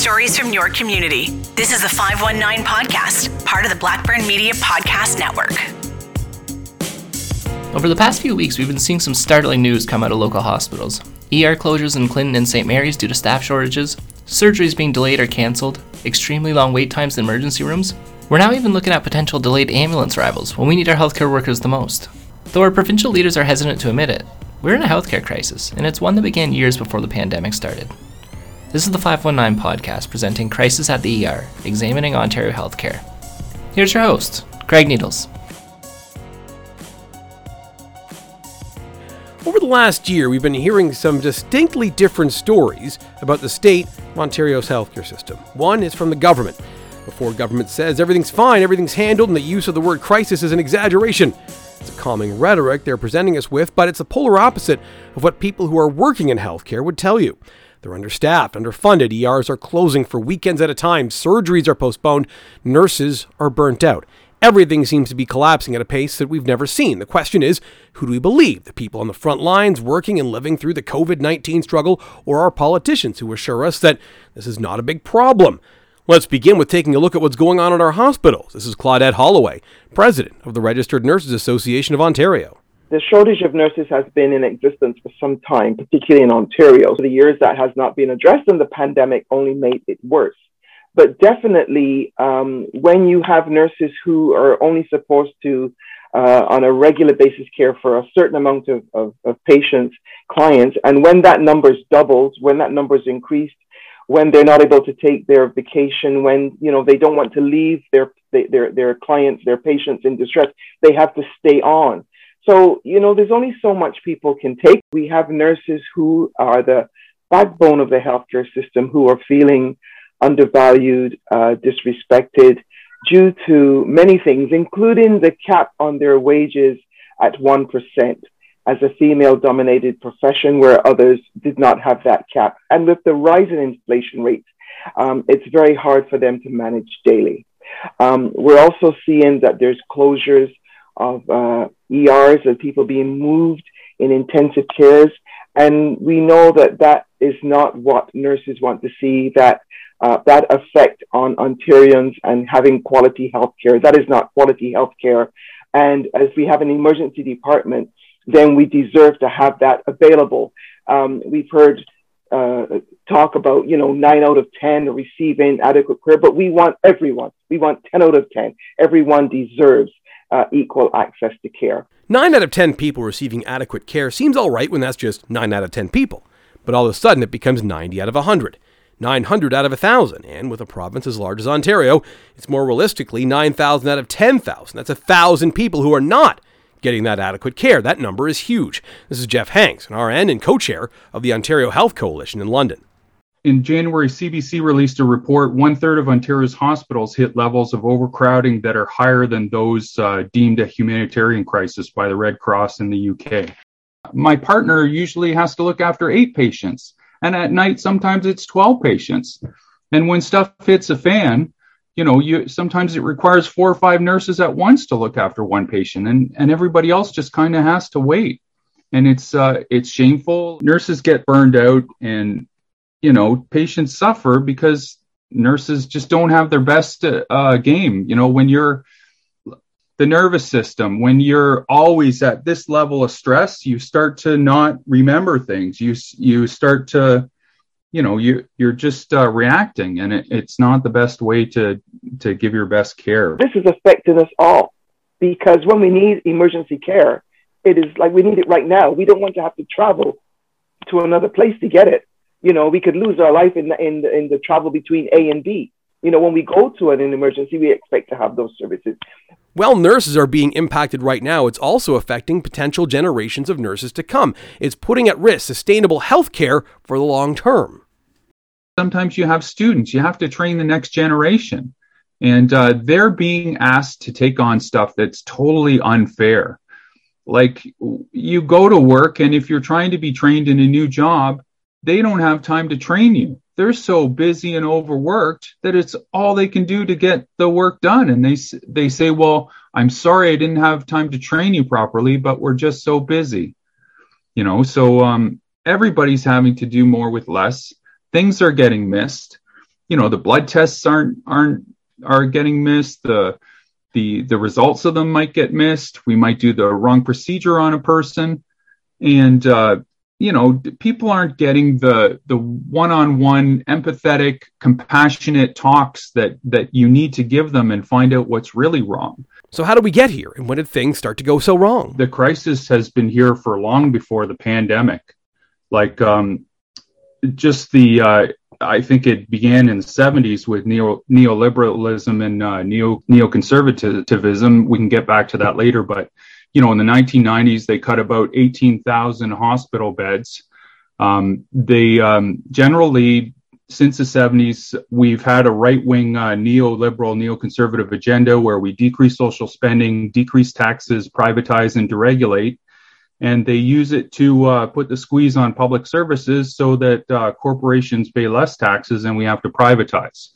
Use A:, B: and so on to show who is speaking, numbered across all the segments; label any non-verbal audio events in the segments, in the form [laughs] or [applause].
A: stories from your community. This is the 519 Podcast, part of the Blackburn Media Podcast Network.
B: Over the past few weeks, we've been seeing some startling news come out of local hospitals. ER closures in Clinton and St. Mary's due to staff shortages, surgeries being delayed or cancelled, extremely long wait times in emergency rooms. We're now even looking at potential delayed ambulance arrivals when we need our healthcare workers the most. Though our provincial leaders are hesitant to admit it, we're in a healthcare crisis, and it's one that began years before the pandemic started. This is the 519 podcast presenting Crisis at the ER, examining Ontario healthcare. Here's your host, Craig Needles.
C: Over the last year, we've been hearing some distinctly different stories about the state of Ontario's healthcare system. One is from the government. Before government says everything's fine, everything's handled, and the use of the word crisis is an exaggeration. It's a calming rhetoric they're presenting us with, but it's the polar opposite of what people who are working in healthcare would tell you. They're understaffed, underfunded, ERs are closing for weekends at a time, surgeries are postponed, nurses are burnt out. Everything seems to be collapsing at a pace that we've never seen. The question is who do we believe? The people on the front lines working and living through the COVID 19 struggle, or our politicians who assure us that this is not a big problem? Let's begin with taking a look at what's going on in our hospitals. This is Claudette Holloway, President of the Registered Nurses Association of Ontario
D: the shortage of nurses has been in existence for some time, particularly in Ontario. For the years that has not been addressed, and the pandemic only made it worse. But definitely, um, when you have nurses who are only supposed to, uh, on a regular basis, care for a certain amount of, of, of patients, clients, and when that number is doubled, when that number is increased, when they're not able to take their vacation, when you know they don't want to leave their their their clients, their patients in distress, they have to stay on. So, you know, there's only so much people can take. We have nurses who are the backbone of the healthcare system who are feeling undervalued, uh, disrespected due to many things, including the cap on their wages at 1% as a female dominated profession where others did not have that cap. And with the rise in inflation rates, um, it's very hard for them to manage daily. Um, we're also seeing that there's closures of uh, ERs and people being moved in intensive cares. And we know that that is not what nurses want to see, that uh, that effect on Ontarians and having quality health care. That is not quality health care. And as we have an emergency department, then we deserve to have that available. Um, we've heard uh, talk about, you know, nine out of 10 receiving adequate care, but we want everyone. We want 10 out of 10. Everyone deserves uh, equal access to care.
C: Nine out of 10 people receiving adequate care seems all right when that's just nine out of 10 people. But all of a sudden it becomes 90 out of 100. 900 out of 1,000, and with a province as large as Ontario, it's more realistically 9,000 out of 10,000. That's 1,000 people who are not getting that adequate care. That number is huge. This is Jeff Hanks, an RN and co chair of the Ontario Health Coalition in London.
E: In January, CBC released a report one third of Ontario's hospitals hit levels of overcrowding that are higher than those uh, deemed a humanitarian crisis by the Red Cross in the UK. My partner usually has to look after eight patients, and at night, sometimes it's 12 patients. And when stuff hits a fan, you know, you sometimes it requires four or five nurses at once to look after one patient, and, and everybody else just kind of has to wait and it's uh, it's shameful. Nurses get burned out, and you know, patients suffer because nurses just don't have their best uh, game. You know, when you're the nervous system, when you're always at this level of stress, you start to not remember things. You you start to, you know, you you're just uh, reacting, and it, it's not the best way to to give your best care.
D: This is affecting us all because when we need emergency care, it is like we need it right now. We don't want to have to travel to another place to get it you know, we could lose our life in the, in the, in the travel between A and B. You know, when we go to an, an emergency, we expect to have those services.
C: While nurses are being impacted right now, it's also affecting potential generations of nurses to come. It's putting at risk sustainable health care for the long term.
E: Sometimes you have students, you have to train the next generation, and uh, they're being asked to take on stuff that's totally unfair. Like you go to work, and if you're trying to be trained in a new job, they don't have time to train you. They're so busy and overworked that it's all they can do to get the work done. And they they say, "Well, I'm sorry I didn't have time to train you properly, but we're just so busy." You know, so um, everybody's having to do more with less. Things are getting missed. you know the blood tests aren't aren't are getting missed. The the the results of them might get missed. We might do the wrong procedure on a person, and uh, you know people aren't getting the the one-on-one empathetic compassionate talks that that you need to give them and find out what's really wrong.
C: So how did we get here and when did things start to go so wrong?
E: The crisis has been here for long before the pandemic. Like um, just the uh, I think it began in the 70s with neo neoliberalism and uh, neo neoconservatism. We can get back to that later, but you know, in the 1990s, they cut about 18,000 hospital beds. Um, they um, generally, since the 70s, we've had a right wing uh, neoliberal, neoconservative agenda where we decrease social spending, decrease taxes, privatize, and deregulate and they use it to uh, put the squeeze on public services so that uh, corporations pay less taxes and we have to privatize.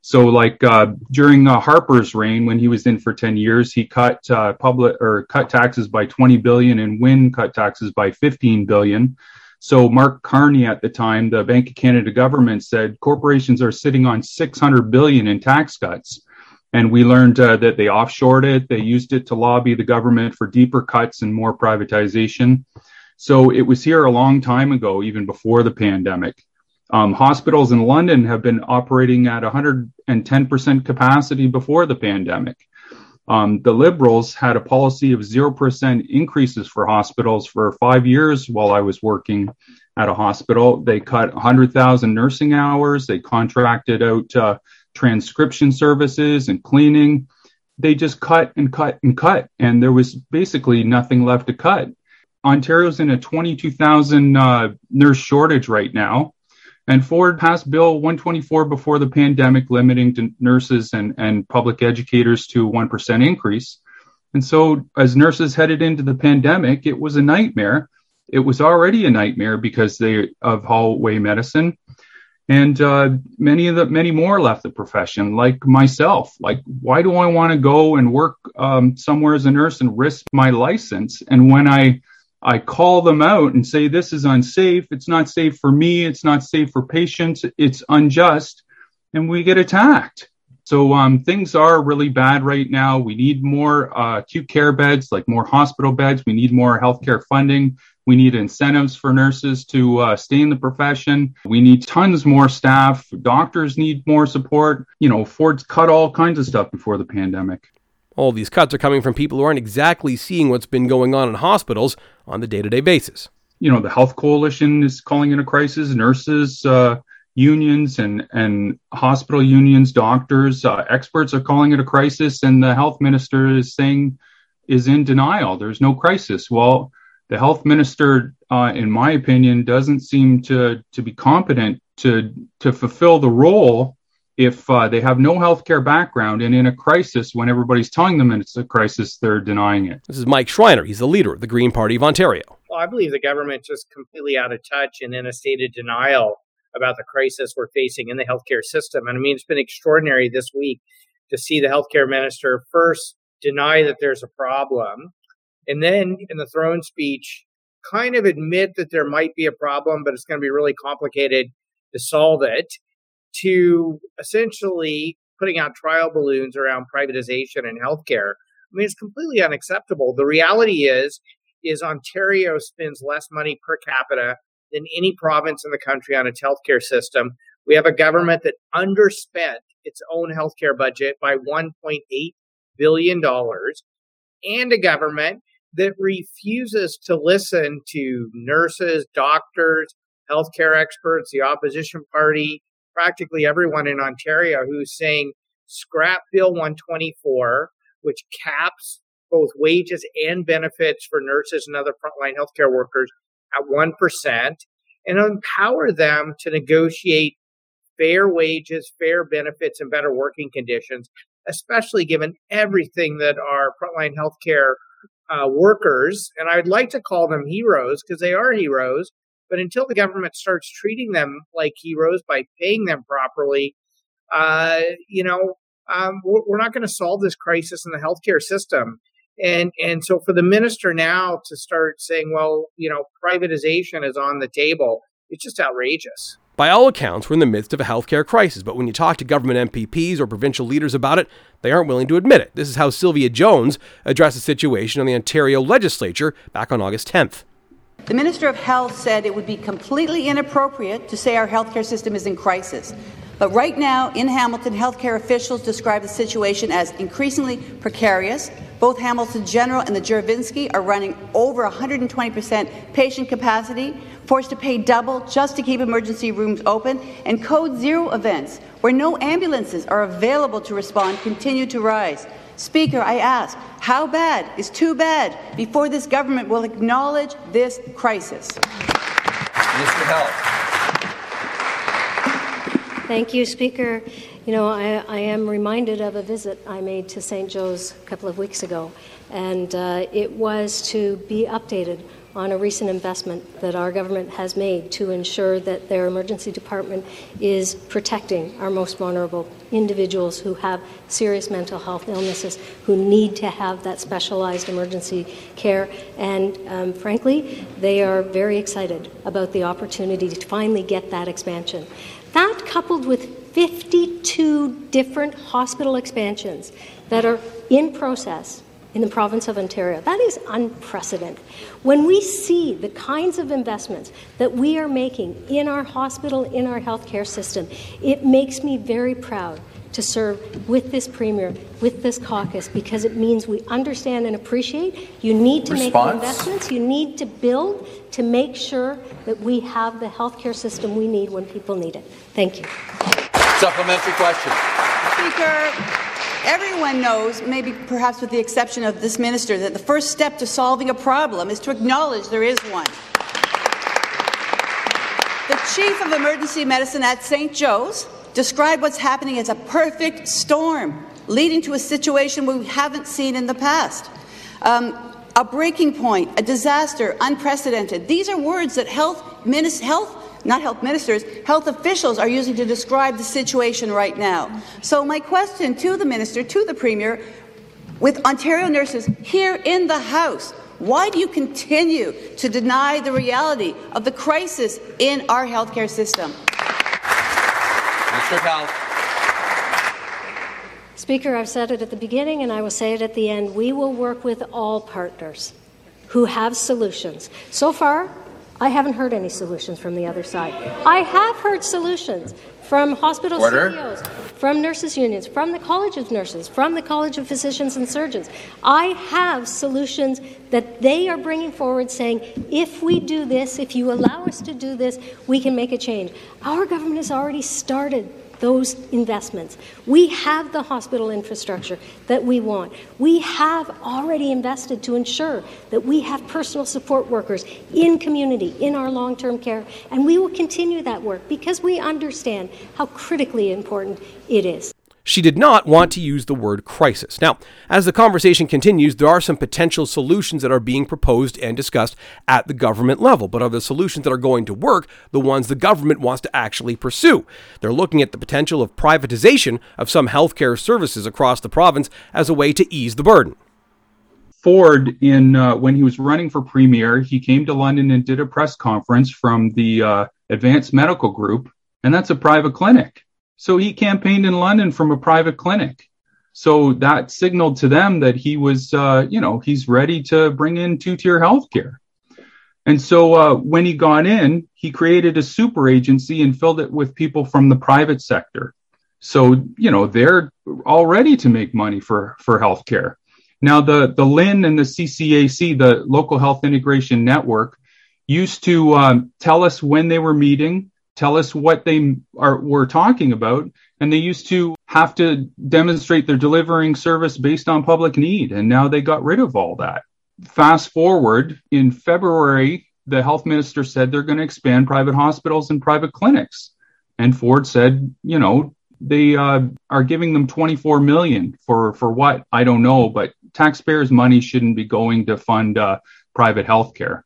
E: So, like uh, during uh, Harper's reign, when he was in for ten years, he cut uh, public or cut taxes by 20 billion, and Wynne cut taxes by 15 billion. So, Mark Carney at the time, the Bank of Canada government said corporations are sitting on 600 billion in tax cuts. And we learned uh, that they offshored it. They used it to lobby the government for deeper cuts and more privatization. So it was here a long time ago, even before the pandemic. Um, hospitals in London have been operating at 110% capacity before the pandemic. Um, the Liberals had a policy of 0% increases for hospitals for five years while I was working at a hospital. They cut 100,000 nursing hours. They contracted out uh, transcription services and cleaning. They just cut and cut and cut, and there was basically nothing left to cut. Ontario's in a 22,000 uh, nurse shortage right now. And Ford passed Bill 124 before the pandemic, limiting nurses and, and public educators to 1% increase. And so, as nurses headed into the pandemic, it was a nightmare. It was already a nightmare because they of hallway medicine and uh, many of the many more left the profession like myself. Like why do i want to go and work um, somewhere as a nurse and risk my license? And when i i call them out and say this is unsafe. It's not safe for me. It's not safe for patients. It's unjust. And we get attacked. So um, things are really bad right now. We need more uh, acute care beds like more hospital beds. We need more healthcare funding we need incentives for nurses to uh, stay in the profession. We need tons more staff. Doctors need more support. You know, Ford's cut all kinds of stuff before the pandemic.
C: All these cuts are coming from people who aren't exactly seeing what's been going on in hospitals on the day to day basis.
E: You know, the Health Coalition is calling it a crisis. Nurses, uh, unions, and, and hospital unions, doctors, uh, experts are calling it a crisis. And the health minister is saying is in denial. There's no crisis. Well, the health minister, uh, in my opinion, doesn't seem to to be competent to to fulfill the role if uh, they have no healthcare background and in a crisis when everybody's telling them it's a crisis they're denying it.
C: This is mike schreiner. He's the leader of the green party of ontario.
F: Well i believe the government just completely out of touch and in a state of denial about the crisis we're facing in the healthcare system. And i mean it's been extraordinary this week to see the healthcare minister first deny that there's a problem and then in the throne speech, kind of admit that there might be a problem, but it's going to be really complicated to solve it, to essentially putting out trial balloons around privatization and healthcare. I mean, it's completely unacceptable. The reality is, is Ontario spends less money per capita than any province in the country on its healthcare system. We have a government that underspent its own healthcare budget by $1.8 billion and a government that refuses to listen to nurses, doctors, healthcare experts, the opposition party, practically everyone in Ontario who's saying scrap Bill 124, which caps both wages and benefits for nurses and other frontline healthcare workers at 1%, and empower them to negotiate fair wages, fair benefits, and better working conditions, especially given everything that our frontline healthcare uh, workers, and I'd like to call them heroes because they are heroes. But until the government starts treating them like heroes by paying them properly, uh, you know, um, we're not going to solve this crisis in the healthcare system. And and so for the minister now to start saying, well, you know, privatization is on the table, it's just outrageous.
C: By all accounts, we're in the midst of a healthcare crisis, but when you talk to government MPPs or provincial leaders about it, they aren't willing to admit it. This is how Sylvia Jones addressed the situation on the Ontario legislature back on August 10th.
G: The Minister of Health said it would be completely inappropriate to say our healthcare system is in crisis. But right now, in Hamilton, healthcare officials describe the situation as increasingly precarious. Both Hamilton General and the Juravinski are running over 120% patient capacity, forced to pay double just to keep emergency rooms open, and code zero events, where no ambulances are available to respond, continue to rise. Speaker, I ask, how bad is too bad before this government will acknowledge this crisis?
H: Mr. Health.
I: Thank you, Speaker. You know, I, I, am reminded of a visit I made to St. Joe's a couple of weeks ago, and uh, it was to be updated on a recent investment that our government has made to ensure that their emergency department is protecting our most vulnerable individuals who have serious mental health illnesses, who need to have that specialized emergency care. And um, frankly, they are very excited about the opportunity to finally get that expansion. That coupled with 52 different hospital expansions that are in process in the province of Ontario. That is unprecedented. When we see the kinds of investments that we are making in our hospital, in our healthcare system, it makes me very proud to serve with this premier, with this caucus, because it means we understand and appreciate you need to Response. make investments, you need to build to make sure that we have the healthcare system we need when people need it. Thank you.
H: Supplementary question.
G: Speaker, everyone knows, maybe perhaps with the exception of this minister, that the first step to solving a problem is to acknowledge there is one. The chief of emergency medicine at St. Joe's described what's happening as a perfect storm, leading to a situation we haven't seen in the past. Um, a breaking point, a disaster, unprecedented. These are words that health, health not health ministers, health officials are using to describe the situation right now. So my question to the minister, to the premier, with Ontario nurses here in the House, why do you continue to deny the reality of the crisis in our healthcare system?
H: Mr. Powell.
I: Speaker, I've said it at the beginning and I will say it at the end. We will work with all partners who have solutions. So far, I haven't heard any solutions from the other side. I have heard solutions from hospital Order. CEOs, from nurses' unions, from the College of Nurses, from the College of Physicians and Surgeons. I have solutions that they are bringing forward saying, if we do this, if you allow us to do this, we can make a change. Our government has already started those investments. We have the hospital infrastructure that we want. We have already invested to ensure that we have personal support workers in community, in our long term care, and we will continue that work because we understand how critically important it is.
C: She did not want to use the word crisis. Now, as the conversation continues, there are some potential solutions that are being proposed and discussed at the government level, but are the solutions that are going to work the ones the government wants to actually pursue? They're looking at the potential of privatization of some healthcare services across the province as a way to ease the burden.
E: Ford, in uh, when he was running for premier, he came to London and did a press conference from the uh, Advanced Medical Group, and that's a private clinic. So he campaigned in London from a private clinic. So that signaled to them that he was, uh, you know, he's ready to bring in two tier healthcare. And so uh, when he got in, he created a super agency and filled it with people from the private sector. So, you know, they're all ready to make money for, for healthcare. Now, the, the LHIN and the CCAC, the Local Health Integration Network, used to um, tell us when they were meeting, tell us what they are were talking about and they used to have to demonstrate they're delivering service based on public need and now they got rid of all that. Fast forward in february the health minister said they're going to expand private hospitals and private clinics. And ford said you know they uh, are giving them 24 million for for what? I don't know but taxpayers money shouldn't be going to fund uh, private health care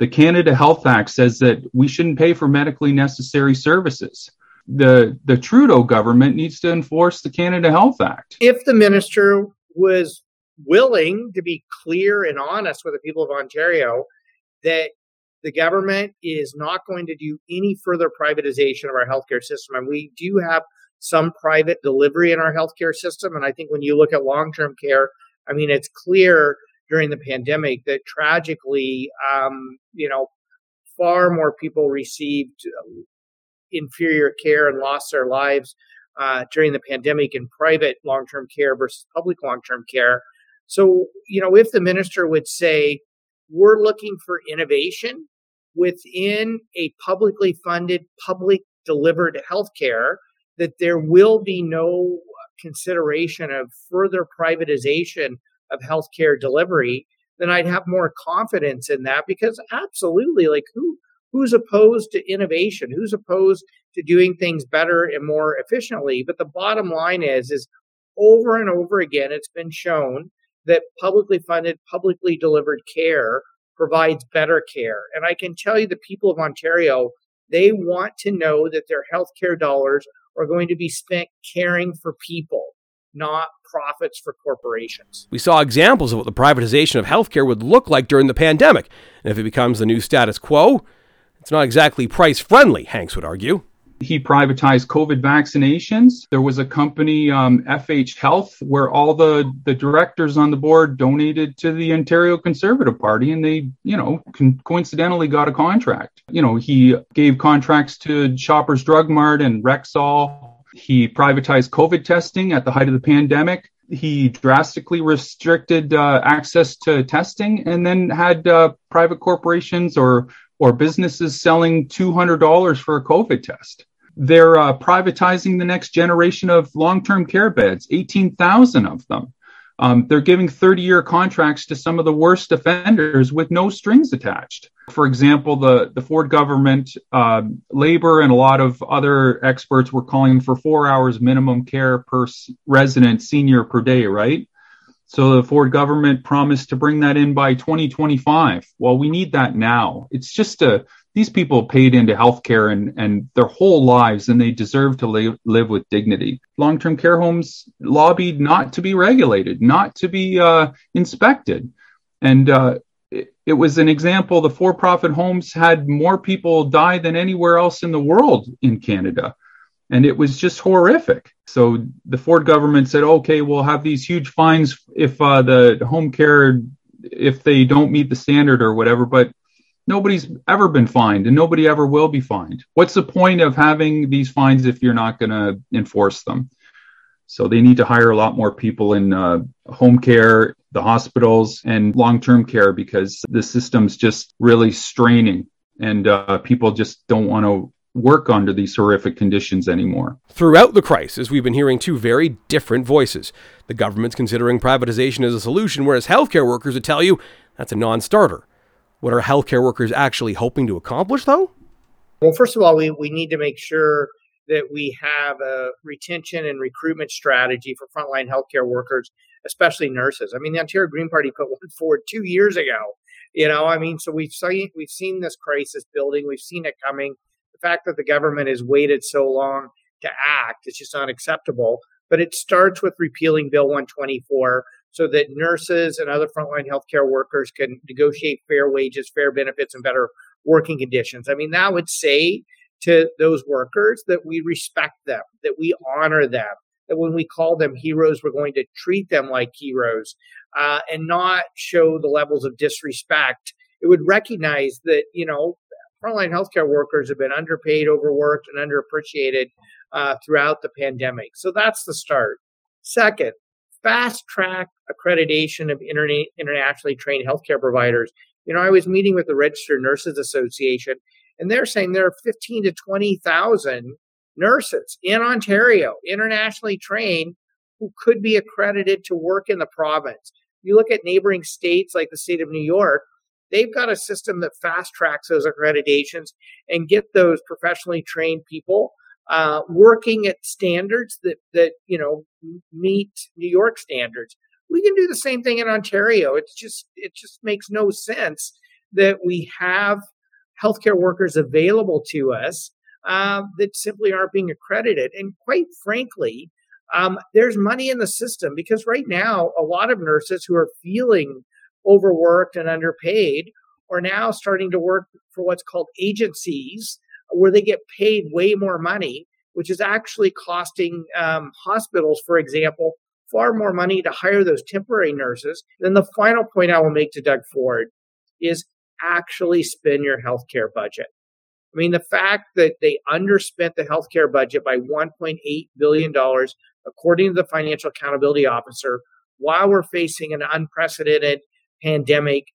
E: the Canada Health Act says that we shouldn't pay for medically necessary services. The, the Trudeau government needs to enforce the Canada Health Act.
F: If the minister was willing to be clear and honest with the people of Ontario that the government is not going to do any further privatization of our healthcare system. And we do have some private delivery in our healthcare system. And I think when you look at long term care, I mean, it's clear during the pandemic that tragically, um, you know, far more people received um, inferior care and lost their lives uh, during the pandemic in private long term care versus public long term care. So, you know, if the minister would say, we're looking for innovation within a publicly funded, public delivered healthcare, that there will be no consideration of further privatization of healthcare delivery, then I'd have more confidence in that because absolutely, like who who's opposed to innovation? Who's opposed to doing things better and more efficiently? But the bottom line is, is over and over again, it's been shown that publicly funded, publicly delivered care provides better care. And I can tell you the people of Ontario, they want to know that their healthcare dollars are going to be spent caring for people, not profits for corporations.
C: We saw examples of what the privatization of healthcare would look like during the pandemic. And if it becomes the new status quo, it's not exactly price friendly, Hanks would argue.
E: He privatized COVID vaccinations. There was a company, um, FH Health, where all the, the directors on the board donated to the Ontario Conservative Party, and they, you know, con- coincidentally got a contract. You know, he gave contracts to Shoppers Drug Mart and Rexall. He privatized COVID testing at the height of the pandemic. He drastically restricted uh, access to testing and then had uh, private corporations or or businesses selling $200 for a COVID test. They're uh, privatizing the next generation of long term care beds, 18,000 of them. Um, they're giving 30 year contracts to some of the worst offenders with no strings attached. For example, the, the Ford government, uh, labor, and a lot of other experts were calling for four hours minimum care per resident senior per day, right? So the Ford government promised to bring that in by 2025. Well, we need that now. It's just a these people paid into healthcare and, and their whole lives, and they deserve to live, live with dignity. Long term care homes lobbied not to be regulated, not to be uh, inspected. And uh, it, it was an example the for profit homes had more people die than anywhere else in the world in Canada. And it was just horrific. So the Ford government said, okay, we'll have these huge fines if uh, the home care, if they don't meet the standard or whatever. But nobody's ever been fined and nobody ever will be fined. What's the point of having these fines if you're not going to enforce them? So they need to hire a lot more people in uh, home care, the hospitals, and long term care because the system's just really straining and uh, people just don't want to work under these horrific conditions anymore.
C: Throughout the crisis, we've been hearing two very different voices. The government's considering privatization as a solution, whereas healthcare workers would tell you that's a non starter. What are healthcare workers actually hoping to accomplish, though?
F: Well, first of all, we, we need to make sure that we have a retention and recruitment strategy for frontline healthcare workers, especially nurses. I mean, the Ontario Green Party put one [laughs] forward two years ago. You know, I mean, so we've seen we've seen this crisis building, we've seen it coming. The fact that the government has waited so long to act is just unacceptable. But it starts with repealing Bill 124, so that nurses and other frontline healthcare workers can negotiate fair wages, fair benefits, and better working conditions. I mean, that would say to those workers that we respect them, that we honor them, that when we call them heroes, we're going to treat them like heroes uh, and not show the levels of disrespect. It would recognize that, you know, frontline healthcare workers have been underpaid, overworked, and underappreciated uh, throughout the pandemic. So that's the start. Second, fast track accreditation of interna- internationally trained healthcare providers. You know, I was meeting with the Registered Nurses Association, and they're saying there are 15 to 20,000 nurses in Ontario, internationally trained, who could be accredited to work in the province. You look at neighboring states like the state of New York, they've got a system that fast tracks those accreditations and get those professionally trained people uh, working at standards that that you know meet New York standards. We can do the same thing in Ontario. It's just it just makes no sense that we have healthcare workers available to us uh, that simply aren't being accredited. And quite frankly, um, there's money in the system because right now a lot of nurses who are feeling overworked and underpaid are now starting to work for what's called agencies, where they get paid way more money, which is actually costing um, hospitals, for example, far more money to hire those temporary nurses. Then the final point I will make to Doug Ford is actually spend your healthcare budget. I mean, the fact that they underspent the healthcare budget by $1.8 billion, according to the Financial Accountability Officer, while we're facing an unprecedented pandemic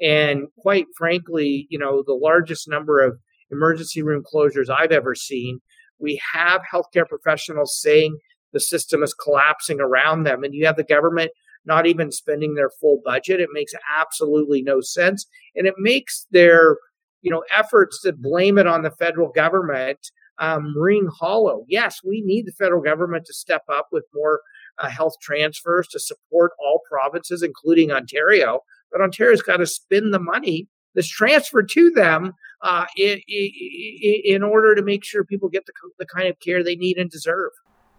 F: and quite frankly, you know, the largest number of emergency room closures I've ever seen. We have healthcare professionals saying the system is collapsing around them, and you have the government not even spending their full budget. It makes absolutely no sense, and it makes their you know efforts to blame it on the federal government um, ring hollow. Yes, we need the federal government to step up with more uh, health transfers to support all provinces, including Ontario. But Ontario's got to spend the money that's transferred to them uh, in, in, order to make sure people get the, the kind of care they need and deserve.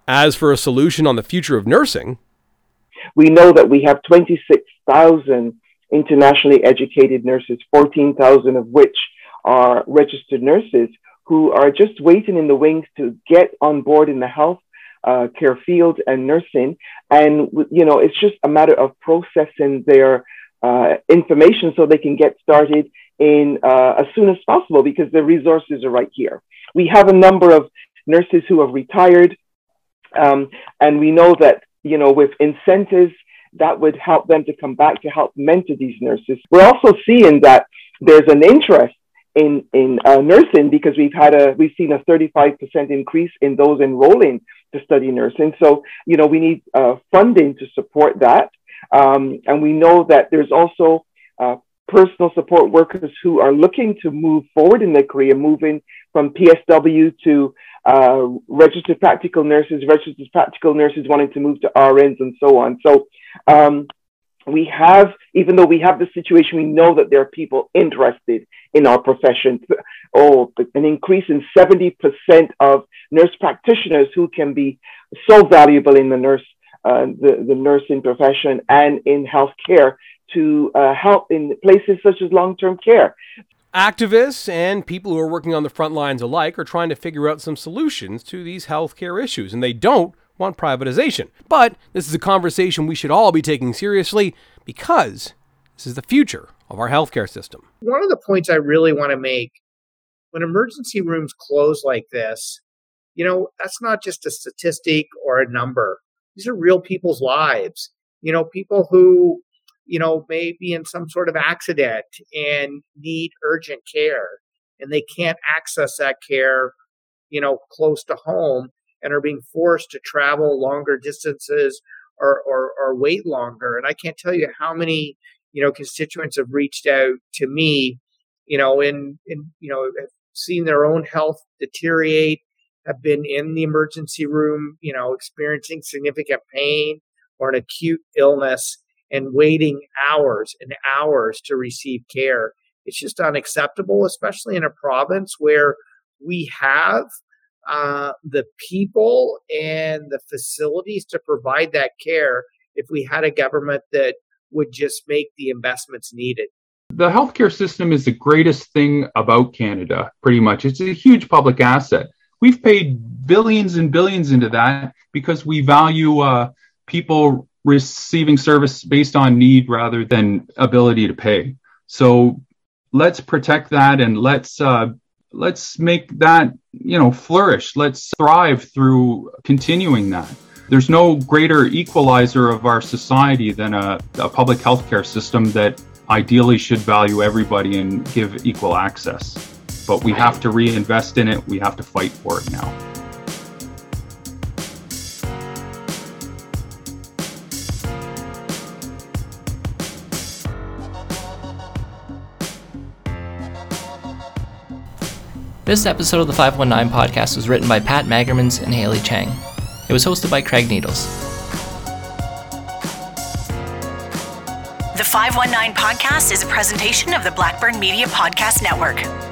C: As for a solution on the future of nursing,
D: we know that we have 26,000 internationally educated nurses, 14,000 of which are registered nurses who are just waiting in the wings to get on board in the health uh, care field and nursing. And, you know, it's just a matter of processing their uh, information so they can get started in uh, as soon as possible because the resources are right here. We have a number of nurses who have retired, um, and we know that, you know, with incentives, that would help them to come back to help mentor these nurses. We're also seeing that there's an interest in in uh, nursing because we've had a we've seen a 35% increase in those enrolling to study nursing. So you know we need uh, funding to support that, um, and we know that there's also uh, personal support workers who are looking to move forward in their career, moving from PSW to uh, registered practical nurses, registered practical nurses wanting to move to RNs and so on. So um, we have, even though we have the situation, we know that there are people interested in our profession. Oh, an increase in 70% of nurse practitioners who can be so valuable in the nurse, uh, the, the nursing profession and in healthcare to uh, help in places such as long-term care.
C: Activists and people who are working on the front lines alike are trying to figure out some solutions to these healthcare issues, and they don't want privatization. But this is a conversation we should all be taking seriously because this is the future of our healthcare system.
F: One of the points I really want to make when emergency rooms close like this, you know, that's not just a statistic or a number. These are real people's lives. You know, people who, you know, may be in some sort of accident and need urgent care and they can't access that care, you know, close to home and are being forced to travel longer distances or, or, or wait longer. And I can't tell you how many, you know, constituents have reached out to me, you know, in, in, you know, have seen their own health deteriorate, have been in the emergency room, you know, experiencing significant pain or an acute illness and waiting hours and hours to receive care. It's just unacceptable, especially in a province where we have uh, the people and the facilities to provide that care if we had a government that would just make the investments needed.
E: The healthcare system is the greatest thing about Canada, pretty much. It's a huge public asset. We've paid billions and billions into that because we value uh, people receiving service based on need rather than ability to pay. So let's protect that and let's uh, let's make that, you know, flourish. Let's thrive through continuing that. There's no greater equalizer of our society than a, a public healthcare system that ideally should value everybody and give equal access. But we have to reinvest in it. We have to fight for it now.
B: This episode of the 519 podcast was written by Pat Magermans and Haley Chang. It was hosted by Craig Needles.
A: The 519 podcast is a presentation of the Blackburn Media Podcast Network.